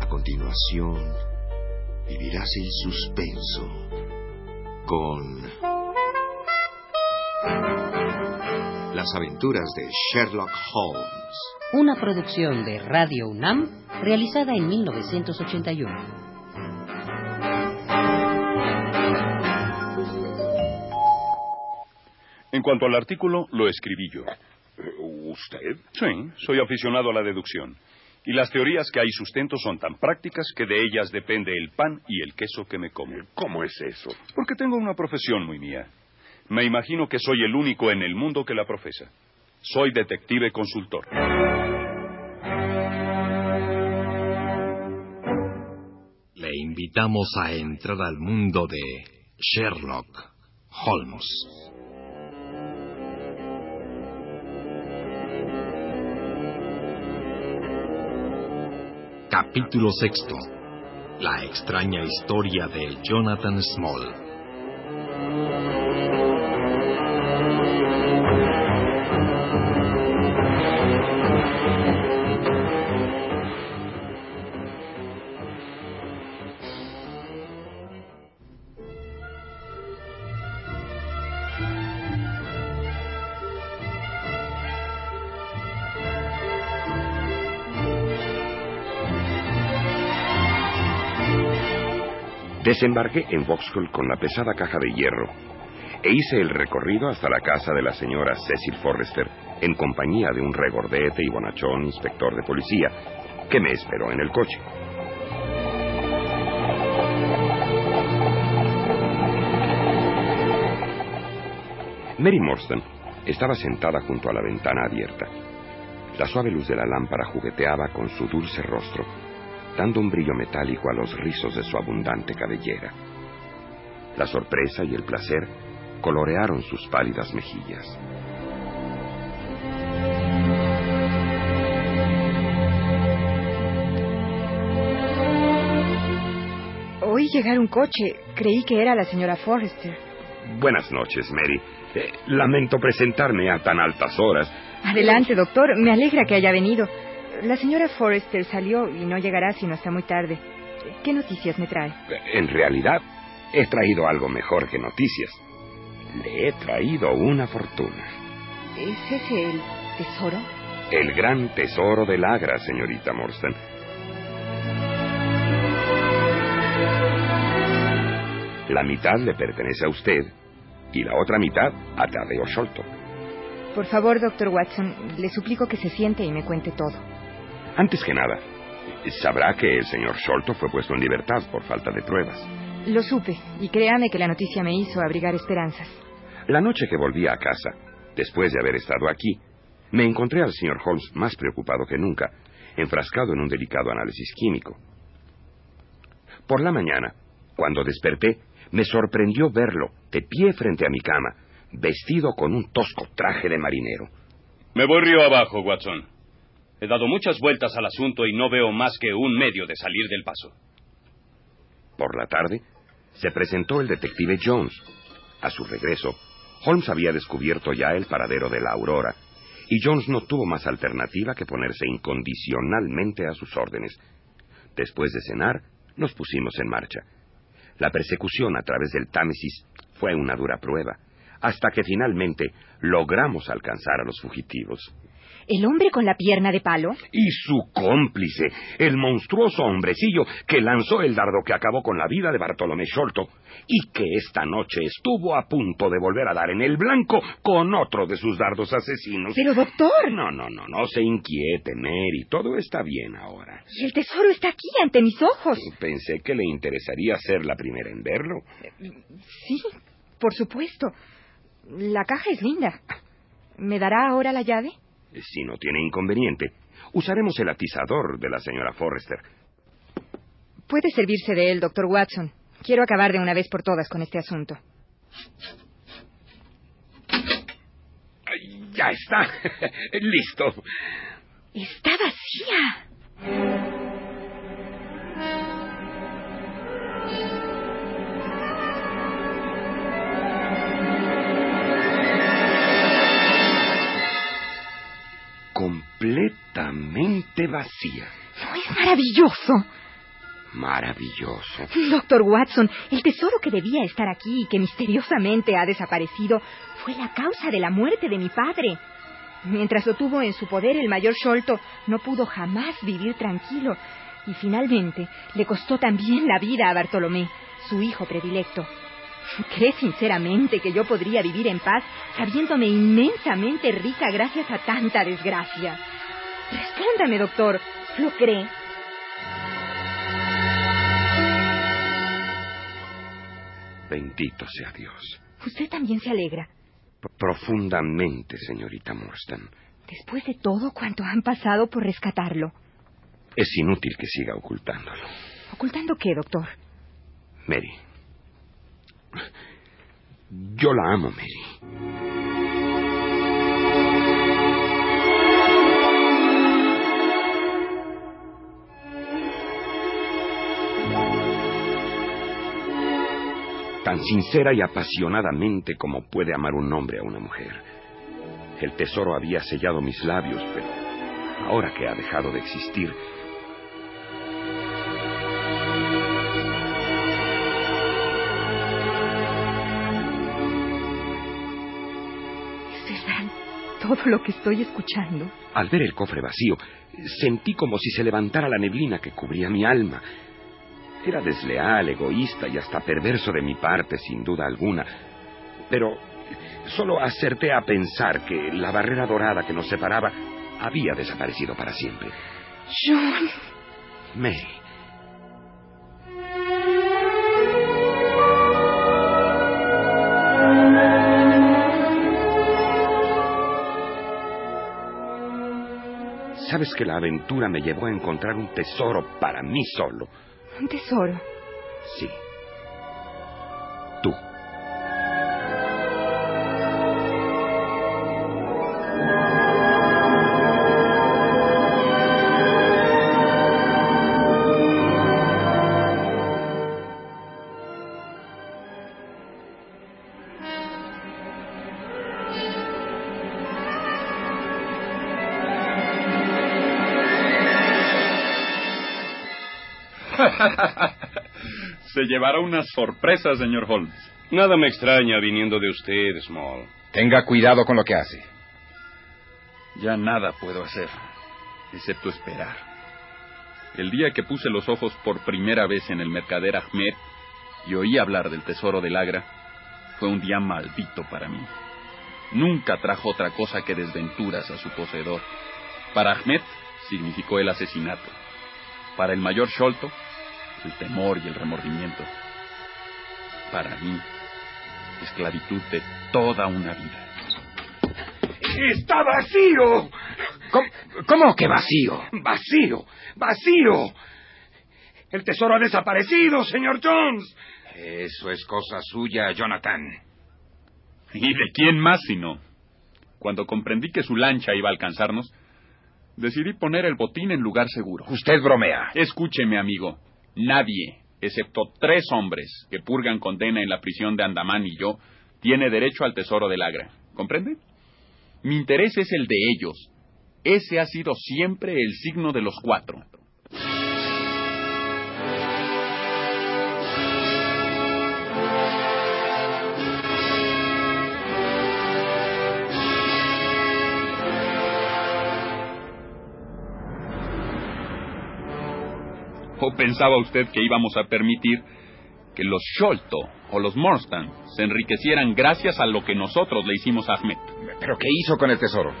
A continuación, vivirás el suspenso con las aventuras de Sherlock Holmes. Una producción de Radio UNAM realizada en 1981. En cuanto al artículo, lo escribí yo. ¿Usted? Sí, soy aficionado a la deducción. Y las teorías que hay sustento son tan prácticas que de ellas depende el pan y el queso que me como. ¿Cómo es eso? Porque tengo una profesión muy mía. Me imagino que soy el único en el mundo que la profesa. Soy detective consultor. Le invitamos a entrar al mundo de Sherlock Holmes. Capítulo sexto. La extraña historia de Jonathan Small. Desembarqué en Vauxhall con la pesada caja de hierro e hice el recorrido hasta la casa de la señora Cecil Forrester en compañía de un regordete y bonachón inspector de policía que me esperó en el coche. Mary Morstan estaba sentada junto a la ventana abierta. La suave luz de la lámpara jugueteaba con su dulce rostro dando un brillo metálico a los rizos de su abundante cabellera. La sorpresa y el placer colorearon sus pálidas mejillas. Oí llegar un coche. Creí que era la señora Forrester. Buenas noches, Mary. Eh, lamento presentarme a tan altas horas. Adelante, doctor. Me alegra que haya venido. La señora Forrester salió y no llegará sino hasta muy tarde. ¿Qué noticias me trae? En realidad, he traído algo mejor que noticias. Le he traído una fortuna. ¿Es ese el tesoro? El gran tesoro del Agra, señorita Morstan. La mitad le pertenece a usted y la otra mitad a Tadeo Sholto. Por favor, doctor Watson, le suplico que se siente y me cuente todo. Antes que nada, sabrá que el señor Sholto fue puesto en libertad por falta de pruebas. Lo supe, y créame que la noticia me hizo abrigar esperanzas. La noche que volví a casa, después de haber estado aquí, me encontré al señor Holmes más preocupado que nunca, enfrascado en un delicado análisis químico. Por la mañana, cuando desperté, me sorprendió verlo, de pie frente a mi cama, vestido con un tosco traje de marinero. Me voy río abajo, Watson. He dado muchas vueltas al asunto y no veo más que un medio de salir del paso. Por la tarde, se presentó el detective Jones. A su regreso, Holmes había descubierto ya el paradero de la Aurora, y Jones no tuvo más alternativa que ponerse incondicionalmente a sus órdenes. Después de cenar, nos pusimos en marcha. La persecución a través del Támesis fue una dura prueba, hasta que finalmente logramos alcanzar a los fugitivos. ¿El hombre con la pierna de palo? Y su cómplice, el monstruoso hombrecillo que lanzó el dardo que acabó con la vida de Bartolomé Sholto y que esta noche estuvo a punto de volver a dar en el blanco con otro de sus dardos asesinos. Pero, doctor. No, no, no, no se inquiete, Mary. Todo está bien ahora. Y el tesoro está aquí, ante mis ojos. Pensé que le interesaría ser la primera en verlo. Sí, por supuesto. La caja es linda. ¿Me dará ahora la llave? Si no tiene inconveniente, usaremos el atizador de la señora Forrester. Puede servirse de él, doctor Watson. Quiero acabar de una vez por todas con este asunto. Ya está. Listo. Está vacía. Completamente vacía. Es maravilloso. Maravilloso. Doctor Watson, el tesoro que debía estar aquí y que misteriosamente ha desaparecido fue la causa de la muerte de mi padre. Mientras lo tuvo en su poder, el mayor Sholto no pudo jamás vivir tranquilo. Y finalmente le costó también la vida a Bartolomé, su hijo predilecto. ¿Cree sinceramente que yo podría vivir en paz sabiéndome inmensamente rica gracias a tanta desgracia? Respóndame, doctor. ¿Lo cree? Bendito sea Dios. Usted también se alegra. P- profundamente, señorita Morstan. Después de todo cuanto han pasado por rescatarlo. Es inútil que siga ocultándolo. ¿Ocultando qué, doctor? Mary. Yo la amo, Mary. Tan sincera y apasionadamente como puede amar un hombre a una mujer. El tesoro había sellado mis labios, pero ahora que ha dejado de existir, ¿Es verdad todo lo que estoy escuchando? Al ver el cofre vacío, sentí como si se levantara la neblina que cubría mi alma. Era desleal, egoísta y hasta perverso de mi parte, sin duda alguna. Pero solo acerté a pensar que la barrera dorada que nos separaba había desaparecido para siempre. John. Mary. Sabes que la aventura me llevó a encontrar un tesoro para mí solo. Un tesoro. Sí. Se llevará una sorpresa, señor Holmes. Nada me extraña viniendo de usted, Small. Tenga cuidado con lo que hace. Ya nada puedo hacer, excepto esperar. El día que puse los ojos por primera vez en el mercader Ahmed y oí hablar del tesoro del Agra, fue un día maldito para mí. Nunca trajo otra cosa que desventuras a su poseedor. Para Ahmed significó el asesinato. Para el mayor Sholto, el temor y el remordimiento. Para mí, esclavitud de toda una vida. ¡Está vacío! ¿Cómo, cómo que vacío? ¡Vacío! ¡Vacío! El tesoro ha desaparecido, señor Jones. Eso es cosa suya, Jonathan. ¿Y de quién más si no? Cuando comprendí que su lancha iba a alcanzarnos, decidí poner el botín en lugar seguro. Usted bromea. Escúcheme, amigo. Nadie, excepto tres hombres que purgan condena en la prisión de Andamán y yo, tiene derecho al tesoro del Agra. ¿Comprende? Mi interés es el de ellos. Ese ha sido siempre el signo de los cuatro. ¿O pensaba usted que íbamos a permitir que los Sholto o los Morstan se enriquecieran gracias a lo que nosotros le hicimos a Ahmed? ¿Pero qué hizo con el tesoro?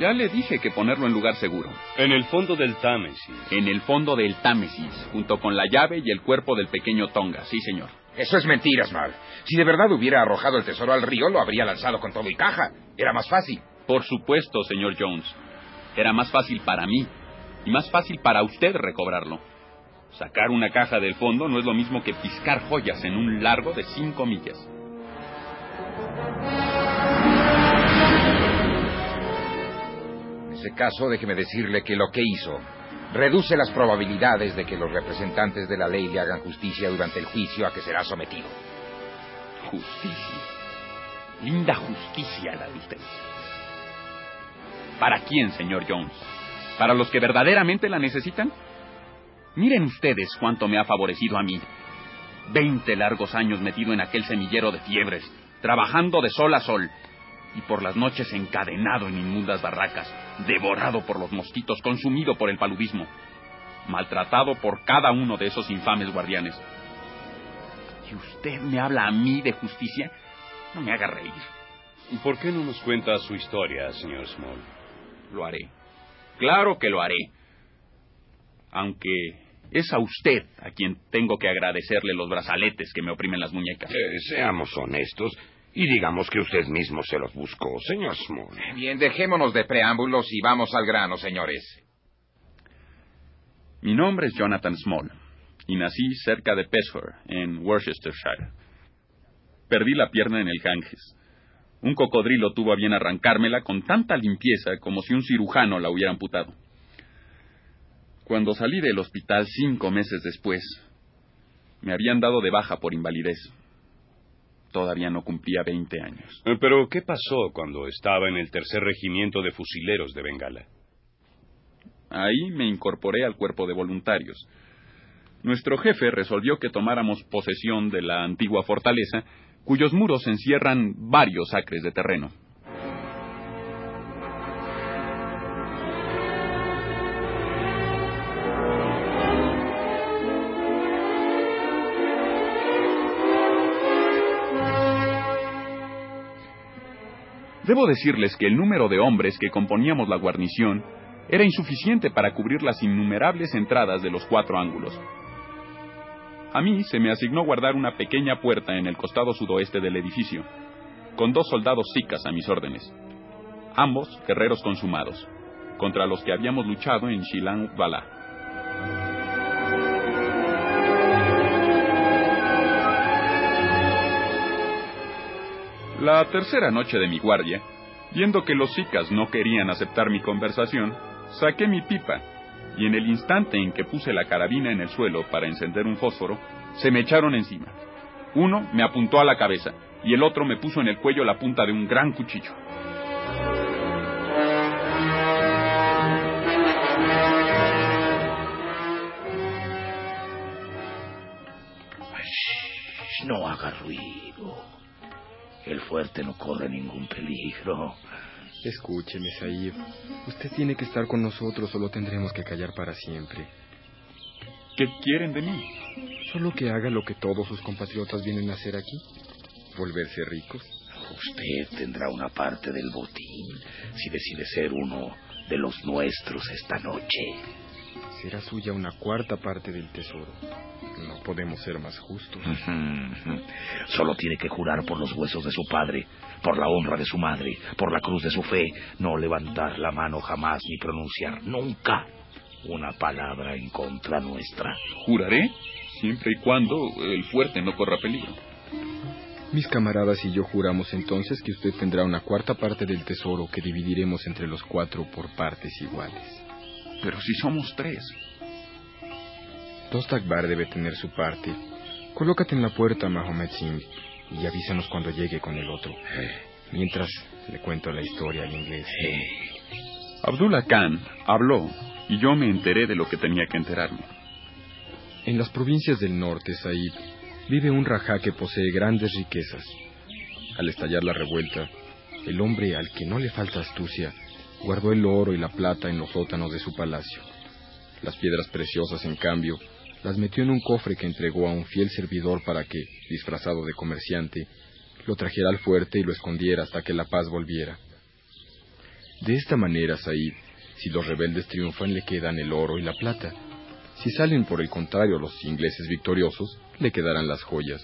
Ya le dije que ponerlo en lugar seguro. En el fondo del Támesis. En el fondo del Támesis, junto con la llave y el cuerpo del pequeño Tonga, sí, señor. Eso es mentira, Small. Si de verdad hubiera arrojado el tesoro al río, lo habría lanzado con todo y caja. Era más fácil. Por supuesto, señor Jones. Era más fácil para mí y más fácil para usted recobrarlo. Sacar una caja del fondo no es lo mismo que piscar joyas en un largo de cinco millas. En ese caso, déjeme decirle que lo que hizo reduce las probabilidades de que los representantes de la ley le hagan justicia durante el juicio a que será sometido. Justicia. Linda justicia la de usted. ¿Para quién, señor Jones? ¿Para los que verdaderamente la necesitan? Miren ustedes cuánto me ha favorecido a mí. Veinte largos años metido en aquel semillero de fiebres, trabajando de sol a sol, y por las noches encadenado en inmundas barracas, devorado por los mosquitos, consumido por el paludismo, maltratado por cada uno de esos infames guardianes. ¿Y usted me habla a mí de justicia? No me haga reír. ¿Por qué no nos cuenta su historia, señor Small? Lo haré. Claro que lo haré. Aunque es a usted a quien tengo que agradecerle los brazaletes que me oprimen las muñecas. Eh, seamos honestos y digamos que usted mismo se los buscó, señor Small. Bien, dejémonos de preámbulos y vamos al grano, señores. Mi nombre es Jonathan Small y nací cerca de Peshawar, en Worcestershire. Perdí la pierna en el Ganges. Un cocodrilo tuvo a bien arrancármela con tanta limpieza como si un cirujano la hubiera amputado. Cuando salí del hospital cinco meses después, me habían dado de baja por invalidez. Todavía no cumplía 20 años. Eh, Pero, ¿qué pasó cuando estaba en el tercer regimiento de fusileros de Bengala? Ahí me incorporé al cuerpo de voluntarios. Nuestro jefe resolvió que tomáramos posesión de la antigua fortaleza, cuyos muros encierran varios acres de terreno. Debo decirles que el número de hombres que componíamos la guarnición era insuficiente para cubrir las innumerables entradas de los cuatro ángulos. A mí se me asignó guardar una pequeña puerta en el costado sudoeste del edificio, con dos soldados sicas a mis órdenes, ambos guerreros consumados, contra los que habíamos luchado en Shilang Bala. La tercera noche de mi guardia, viendo que los sicas no querían aceptar mi conversación, saqué mi pipa y en el instante en que puse la carabina en el suelo para encender un fósforo, se me echaron encima. Uno me apuntó a la cabeza y el otro me puso en el cuello la punta de un gran cuchillo. No haga ruido. El fuerte no corre ningún peligro. Escúcheme, Saib. Usted tiene que estar con nosotros o lo tendremos que callar para siempre. ¿Qué quieren de mí? Solo que haga lo que todos sus compatriotas vienen a hacer aquí. Volverse ricos. Usted tendrá una parte del botín si decide ser uno de los nuestros esta noche. Será suya una cuarta parte del tesoro. No podemos ser más justos. Solo tiene que jurar por los huesos de su padre, por la honra de su madre, por la cruz de su fe, no levantar la mano jamás ni pronunciar nunca una palabra en contra nuestra. Juraré siempre y cuando el fuerte no corra peligro. Mis camaradas y yo juramos entonces que usted tendrá una cuarta parte del tesoro que dividiremos entre los cuatro por partes iguales. Pero si somos tres. Dostakbar debe tener su parte. Colócate en la puerta, Mahomet Singh, y avísanos cuando llegue con el otro. Mientras le cuento la historia al inglés. Abdullah Khan habló y yo me enteré de lo que tenía que enterarme. En las provincias del norte, Said, vive un rajá que posee grandes riquezas. Al estallar la revuelta, el hombre al que no le falta astucia guardó el oro y la plata en los sótanos de su palacio. Las piedras preciosas, en cambio, las metió en un cofre que entregó a un fiel servidor para que, disfrazado de comerciante, lo trajera al fuerte y lo escondiera hasta que la paz volviera. De esta manera, Said, si los rebeldes triunfan, le quedan el oro y la plata. Si salen, por el contrario, los ingleses victoriosos, le quedarán las joyas.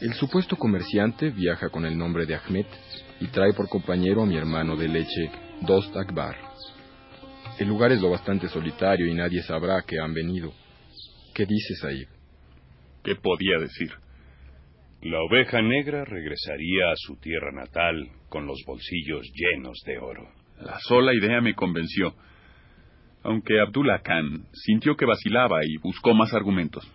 El supuesto comerciante viaja con el nombre de Ahmed y trae por compañero a mi hermano de leche, Dost Akbar. El lugar es lo bastante solitario y nadie sabrá que han venido. ¿Qué dices ahí? ¿Qué podía decir? La oveja negra regresaría a su tierra natal con los bolsillos llenos de oro. La sola idea me convenció, aunque Abdullah Khan sintió que vacilaba y buscó más argumentos.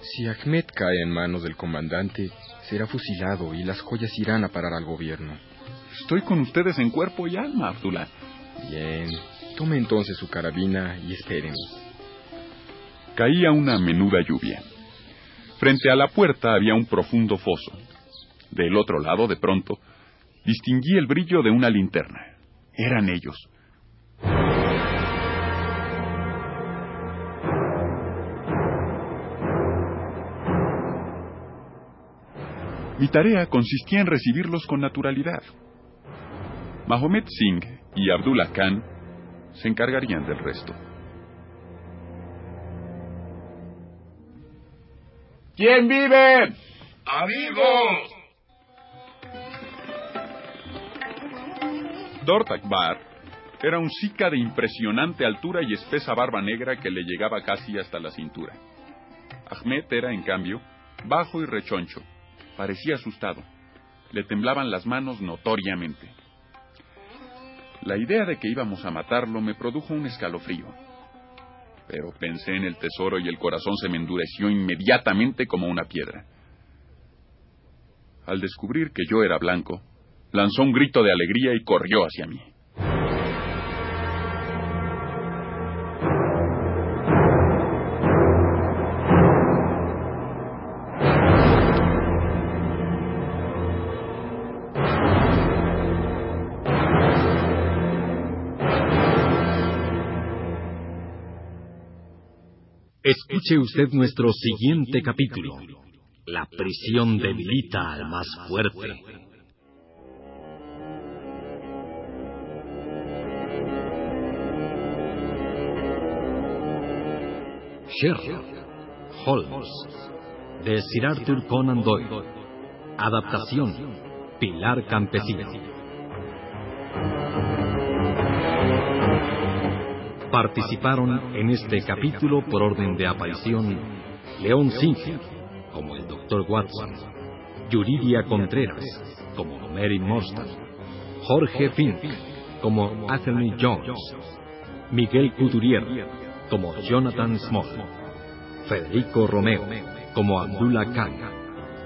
Si Ahmed cae en manos del comandante, será fusilado y las joyas irán a parar al gobierno. Estoy con ustedes en cuerpo y alma, Abdullah. Bien. Tome entonces su carabina y espéremos. Caía una menuda lluvia. Frente a la puerta había un profundo foso. Del otro lado, de pronto, distinguí el brillo de una linterna. Eran ellos. Mi tarea consistía en recibirlos con naturalidad. Mahomet Singh y Abdullah Khan se encargarían del resto. ¿Quién vive? ¡Amigos! Dort Akbar era un Sika de impresionante altura y espesa barba negra que le llegaba casi hasta la cintura. Ahmed era, en cambio, bajo y rechoncho. Parecía asustado. Le temblaban las manos notoriamente. La idea de que íbamos a matarlo me produjo un escalofrío. Pero pensé en el tesoro y el corazón se me endureció inmediatamente como una piedra. Al descubrir que yo era blanco, lanzó un grito de alegría y corrió hacia mí. Escuche usted nuestro siguiente capítulo. La prisión debilita al más fuerte. Sherlock Holmes de Sir Arthur Conan Doyle. Adaptación Pilar Campesino. Participaron en este capítulo por orden de aparición León Singer como el Dr. Watson, Yuridia Contreras como Mary Morstan, Jorge Fink como Anthony Jones, Miguel Couturier como Jonathan Small, Federico Romeo como Abdullah Khan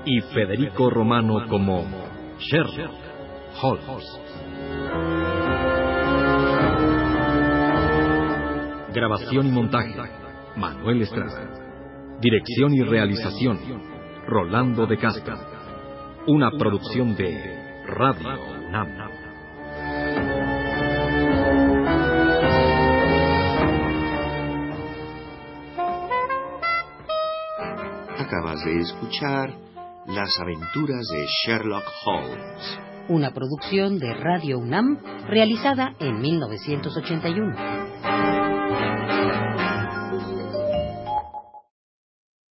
y Federico Romano como Sherlock Holmes. Grabación y montaje, Manuel Estrada. Dirección y realización, Rolando de Castro. Una producción de Radio Nam. Acabas de escuchar Las aventuras de Sherlock Holmes. Una producción de Radio UNAM realizada en 1981. Thank you.